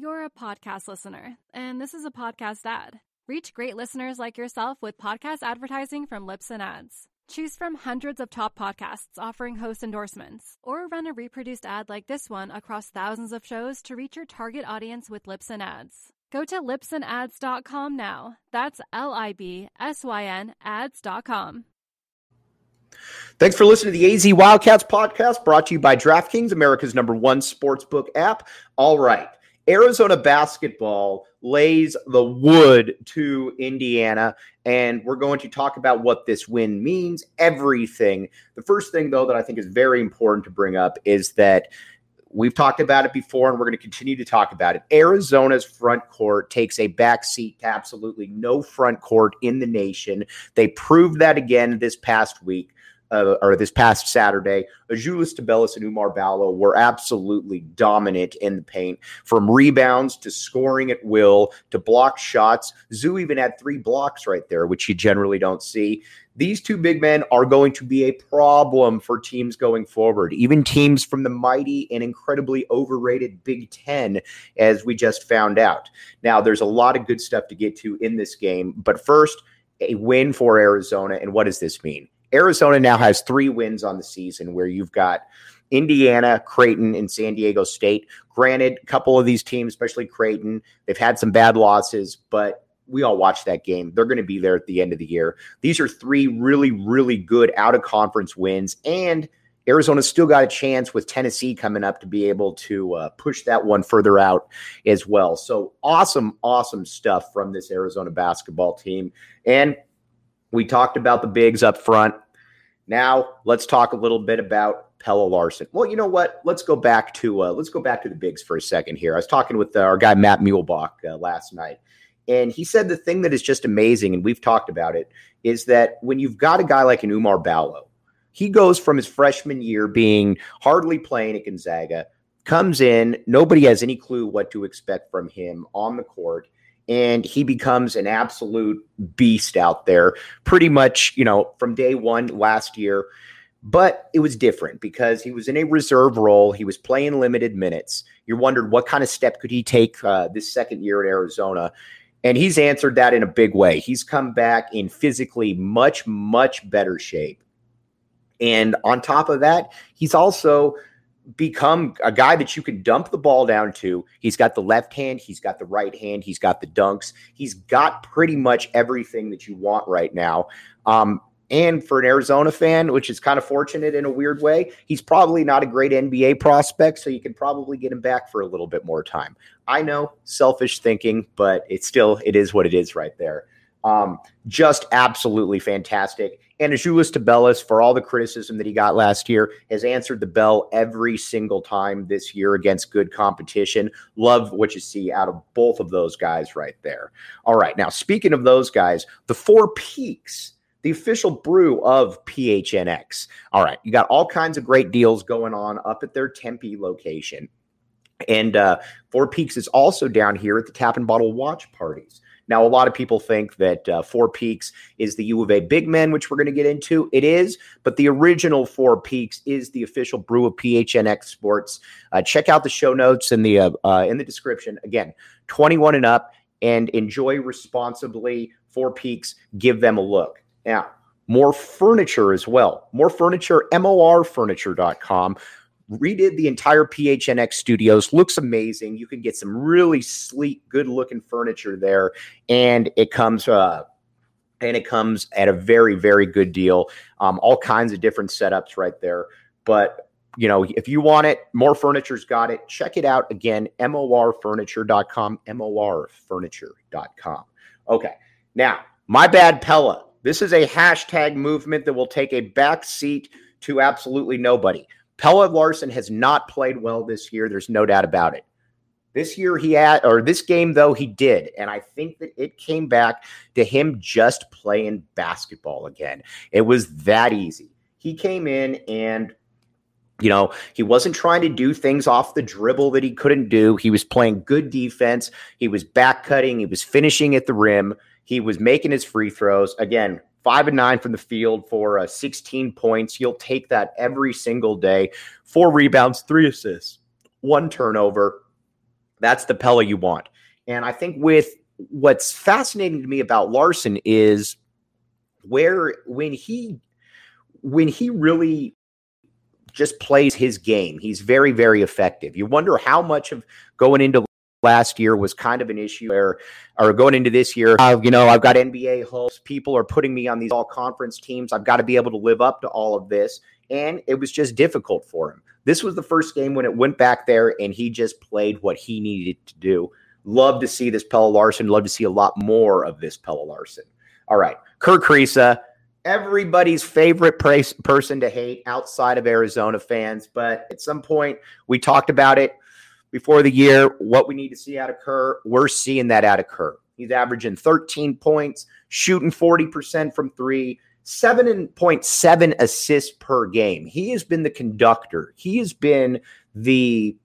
You're a podcast listener, and this is a podcast ad. Reach great listeners like yourself with podcast advertising from Libsyn Ads. Choose from hundreds of top podcasts offering host endorsements, or run a reproduced ad like this one across thousands of shows to reach your target audience with Libsyn Ads. Go to libsynads.com now. That's L I B S Y N ads.com. Thanks for listening to the AZ Wildcats podcast brought to you by DraftKings, America's number one sportsbook app. All right. Arizona basketball lays the wood to Indiana, and we're going to talk about what this win means, everything. The first thing, though, that I think is very important to bring up is that we've talked about it before, and we're going to continue to talk about it. Arizona's front court takes a back seat to absolutely no front court in the nation. They proved that again this past week uh, or this past Saturday, Azuolas Tubelis and Oumar Ballo were absolutely dominant in the paint, from rebounds to scoring at will to block shots. Zoo even had three blocks right there, which you generally don't see. These two big men are going to be a problem for teams going forward, even teams from the mighty and incredibly overrated Big Ten, as we just found out. Now, there's a lot of good stuff to get to in this game, but first, a win for Arizona. And what does this mean? Arizona now has three wins on the season where you've got Indiana, Creighton, and San Diego State. Granted, a couple of these teams, especially Creighton, they've had some bad losses, but we all watched that game. They're going to be there at the end of the year. These are three really, really good out of conference wins. And Arizona's still got a chance with Tennessee coming up to be able to uh, push that one further out as well. So awesome, awesome stuff from this Arizona basketball team. And we talked about the bigs up front. Now let's talk a little bit about Pelle Larsson. Well, you know what? Let's go back to uh, let's go back to the bigs for a second here. I was talking with uh, our guy Matt Muehlebach uh, last night, and he said the thing that is just amazing, and we've talked about it, is that when you've got a guy like an Oumar Ballo, he goes from his freshman year being hardly playing at Gonzaga, comes in, nobody has any clue what to expect from him on the court and he becomes an absolute beast out there pretty much, you know, from day one last year. But it was different because he was in a reserve role. He was playing limited minutes. You wondered what kind of step could he take uh, this second year at Arizona. And he's answered that in a big way. He's come back in physically much, much better shape. And on top of that, he's also become a guy that you can dump the ball down to. He's got the left hand, he's got the right hand, he's got the dunks. He's got pretty much everything that you want right now. Um, and for an Arizona fan, which is kind of fortunate in a weird way, he's probably not a great NBA prospect, so you can probably get him back for a little bit more time. I know, selfish thinking, but it's still it is what it is right there. Um, just absolutely fantastic. And Azuolas Tubelis, for all the criticism that he got last year, has answered the bell every single time this year against good competition. Love what you see out of both of those guys right there. All right. Now, speaking of those guys, the four peaks the official brew of PHNX. All right, you got all kinds of great deals going on up at their Tempe location. And uh, Four Peaks is also down here at the Tap and Bottle Watch Parties. Now, a lot of people think that uh, Four Peaks is the U of A Big Men, which we're going to get into. It is, but the original Four Peaks is the official brew of PHNX Sports. Uh, check out the show notes in the uh, uh in the description. Again, 21 and up, and enjoy responsibly. Four Peaks, give them a look. Now, more furniture as well. More furniture, morfurniture.com redid the entire PHNX studios. Looks amazing. You can get some really sleek, good looking furniture there, and it comes. Uh, and it comes at a very, very good deal. Um, all kinds of different setups right there. But you know, if you want it, more furniture's got it. Check it out again, morfurniture.com, morfurniture.com. Okay. Now, my bad, Pelle. This is a hashtag movement that will take a back seat to absolutely nobody. Pelle Larsson has not played well this year. There's no doubt about it. This year he had, or this game though, he did. And I think that it came back to him just playing basketball again. It was that easy. He came in and you know, he wasn't trying to do things off the dribble that he couldn't do. He was playing good defense. He was back cutting. He was finishing at the rim. He was making his free throws. Again, five and nine from the field for uh, 16 points. You'll take that every single day. Four rebounds, three assists, one turnover. That's the Pelle you want. And I think with what's fascinating to me about Larsson is where when he when he really just plays his game, he's very very effective. You wonder how much of going into last year was kind of an issue where, or going into this year, uh, you know, I've got NBA hopes. People are putting me on these all conference teams. I've got to be able to live up to all of this. And it was just difficult for him. This was the first game when it went back there and he just played what he needed to do. Love to see this Pelle Larsson Love to see a lot more of this Pelle Larsson All right. Kerr Kriisa, everybody's favorite person to hate outside of Arizona fans. But at some point, we talked about it before the year, what we need to see out of Kerr. We're seeing that out of Kerr. He's averaging 13 points, shooting 40% from three, 7.7 assists per game. He has been the conductor. He has been the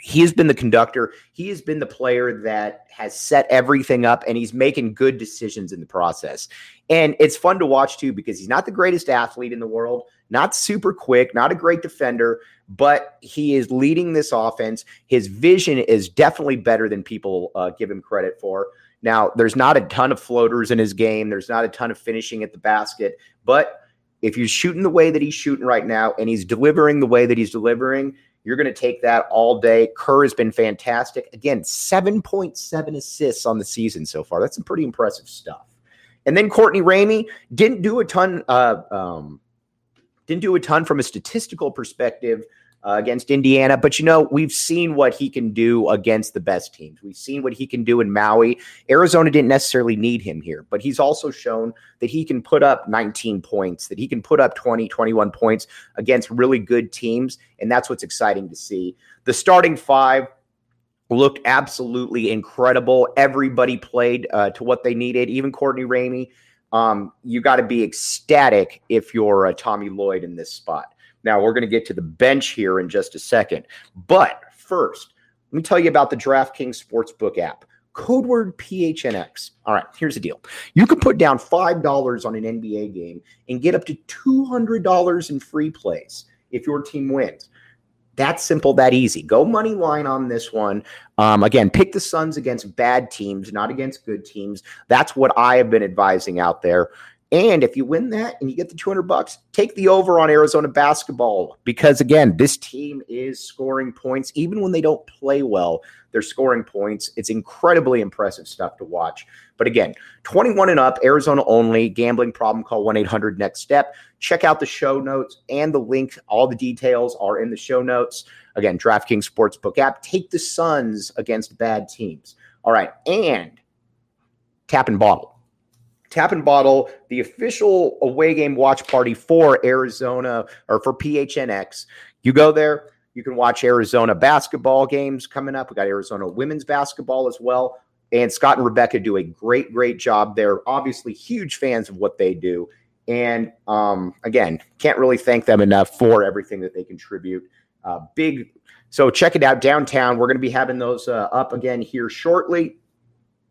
he has been the conductor. He has been the player that has set everything up and he's making good decisions in the process. And it's fun to watch too because he's not the greatest athlete in the world, not super quick, not a great defender, but he is leading this offense. His vision is definitely better than people uh, give him credit for. Now, there's not a ton of floaters in his game, there's not a ton of finishing at the basket, but if he's shooting the way that he's shooting right now and he's delivering the way that he's delivering, you're going to take that all day. Kerr has been fantastic. Again, 7.7 assists on the season so far. That's some pretty impressive stuff. And then Courtney Ramey didn't do a ton. Uh, um, didn't do a ton from a statistical perspective uh, against Indiana, but you know, we've seen what he can do against the best teams. We've seen what he can do in Maui. Arizona didn't necessarily need him here, but he's also shown that he can put up 19 points, that he can put up 20, 21 points against really good teams. And that's what's exciting to see. The starting five looked absolutely incredible. Everybody played uh, to what they needed, even Courtney Ramey. Um, you got to be ecstatic if you're uh, Tommy Lloyd in this spot. Now, we're going to get to the bench here in just a second. But first, let me tell you about the DraftKings Sportsbook app. Code word PHNX. All right, here's the deal. You can put down $5 on an NBA game and get up to $200 in free plays if your team wins. That simple, that easy. Go money line on this one. Um, again, pick the Suns against bad teams, not against good teams. That's what I have been advising out there. And if you win that and you get the 200 bucks, take the over on Arizona basketball because again, this team is scoring points even when they don't play well. They're scoring points. It's incredibly impressive stuff to watch. But again, 21 and up, Arizona only, gambling problem call 1-800 next step. Check out the show notes and the link. All the details are in the show notes. Again, DraftKings Sportsbook app. Take the Suns against bad teams. All right, and tap and bottle Tap and Bottle, the official away game watch party for Arizona or for PHNX. You go there, you can watch Arizona basketball games coming up. We got Arizona women's basketball as well. And Scott and Rebecca do a great, great job. They're obviously huge fans of what they do. And um, again, can't really thank them enough for everything that they contribute. Uh, big. So check it out downtown. We're going to be having those uh, up again here shortly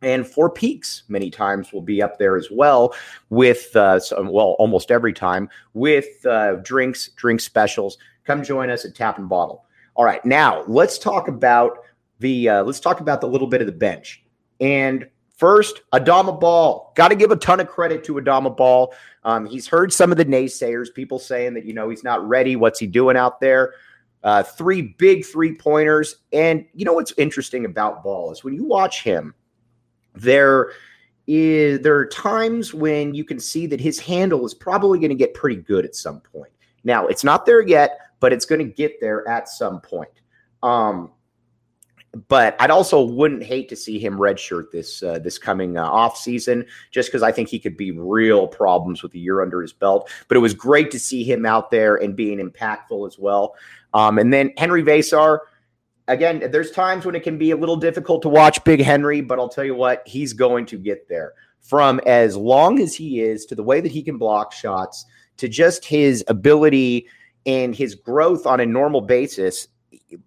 and Four Peaks many times will be up there as well with uh, some, well almost every time with uh, drinks drink specials. Come join us at tap and bottle. All right now let's talk about the uh, let's talk about the little bit of the bench. And first Adama Bal. Got to give a ton of credit to Adama Bal. Um, he's heard some of the naysayers people saying that you know he's not ready. What's he doing out there? Uh, three big three pointers and you know what's interesting about Bal is when you watch him there is there are times when you can see that his handle is probably going to get pretty good at some point. Now, it's not there yet, but it's going to get there at some point. Um, but I'd also wouldn't hate to see him redshirt this uh, this coming uh, off season, just because I think he could be real problems with a year under his belt. But it was great to see him out there and being impactful as well. Um, and then Henry Veesaar, again, there's times when it can be a little difficult to watch Big Henry, but I'll tell you what, he's going to get there. From as long as he is to the way that he can block shots to just his ability and his growth on a normal basis,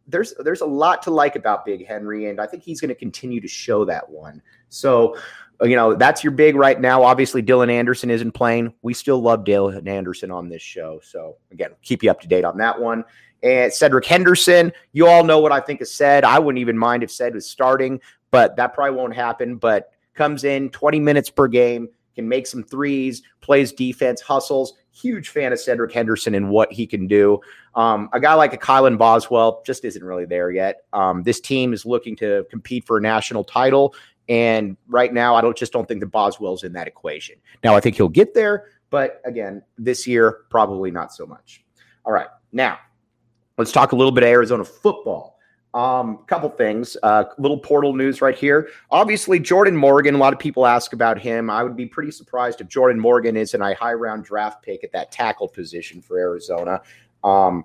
there's there's a lot to like about Big Henry, and I think he's going to continue to show that one. So, you know, that's your big right now. Obviously, Dylan Anderson isn't playing. We still love Dylan Anderson on this show. So, again, keep you up to date on that one. And Cedric Henderson, you all know what I think of Ced. I wouldn't even mind if Ced was starting, but that probably won't happen. But comes in 20 minutes per game, can make some threes, plays defense, hustles. Huge fan of Cedric Henderson and what he can do. Um, a guy like a Kylan Boswell just isn't really there yet. Um, this team is looking to compete for a national title, and right now, I don't just don't think that Boswell's in that equation. Now, I think he'll get there, but again, this year probably not so much. All right, now let's talk a little bit of Arizona football. Um, couple things, uh, little portal news right here. Obviously, Jordan Morgan. A lot of people ask about him. I would be pretty surprised if Jordan Morgan isn't a high round draft pick at that tackle position for Arizona. Um,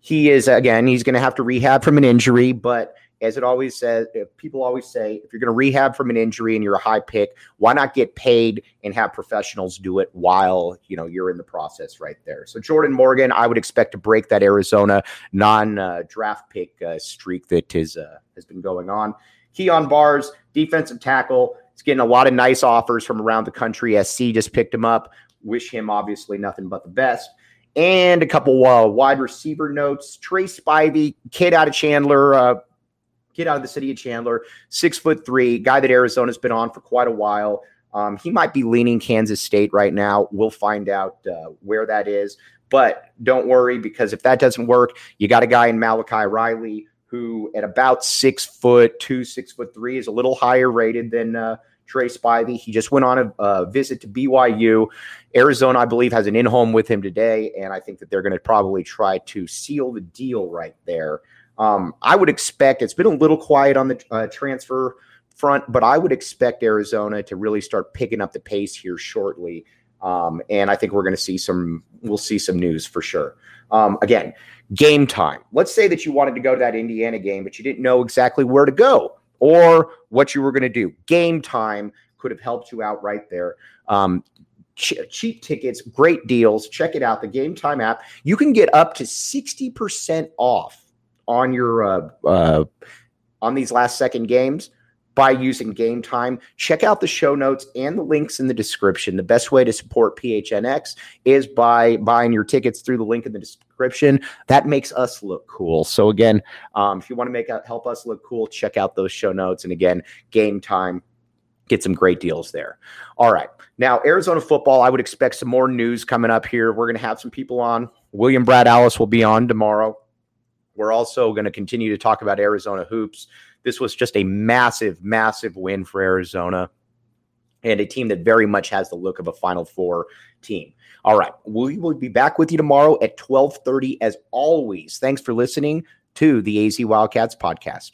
he is again. He's going to have to rehab from an injury, but as it always says, people always say, if you're going to rehab from an injury and you're a high pick, why not get paid and have professionals do it while you know you're in the process right there? So Jordan Morgan, I would expect to break that Arizona non-draft pick uh, streak that is uh, has been going on. Kyon Barrs, defensive tackle, is getting a lot of nice offers from around the country. SC just picked him up. Wish him obviously nothing but the best and a couple uh, wide receiver notes. Trey Spivey, kid out of Chandler, uh, kid out of the city of Chandler, six foot three, guy that Arizona's been on for quite a while. Um, he might be leaning Kansas State right now. We'll find out uh, where that is. But don't worry, because if that doesn't work, you got a guy in Malachi Riley who, at about six foot two, six foot three, is a little higher rated than uh, Trey Spivey. He just went on a, visit to BYU. Arizona, I believe, has an in home with him today, and I think that they're going to probably try to seal the deal right there. Um, I would expect it's been a little quiet on the uh, transfer front, but I would expect Arizona to really start picking up the pace here shortly. Um, and I think we're going to see some, we'll see some news for sure. Um, again, game time. Let's say that you wanted to go to that Indiana game, but you didn't know exactly where to go or what you were going to do. Game time could have helped you out right there. Um, ch- cheap tickets, great deals. Check it out, the Game Time app. You can get up to 60% off on your uh, uh, on these last second games by using game time. Check out the show notes and the links in the description. The best way to support PHNX is by buying your tickets through the link in the description. That makes us look cool. So again, um, if you want to make help us look cool, check out those show notes. And again, game time. Get some great deals there. All right. Now, Arizona football, I would expect some more news coming up here. We're going to have some people on. William Brad Alice will be on tomorrow. We're also going to continue to talk about Arizona hoops. This was just a massive, massive win for Arizona and a team that very much has the look of a Final Four team. All right, we will be back with you tomorrow at 12:30 as always. Thanks for listening to the AZ Wildcats podcast.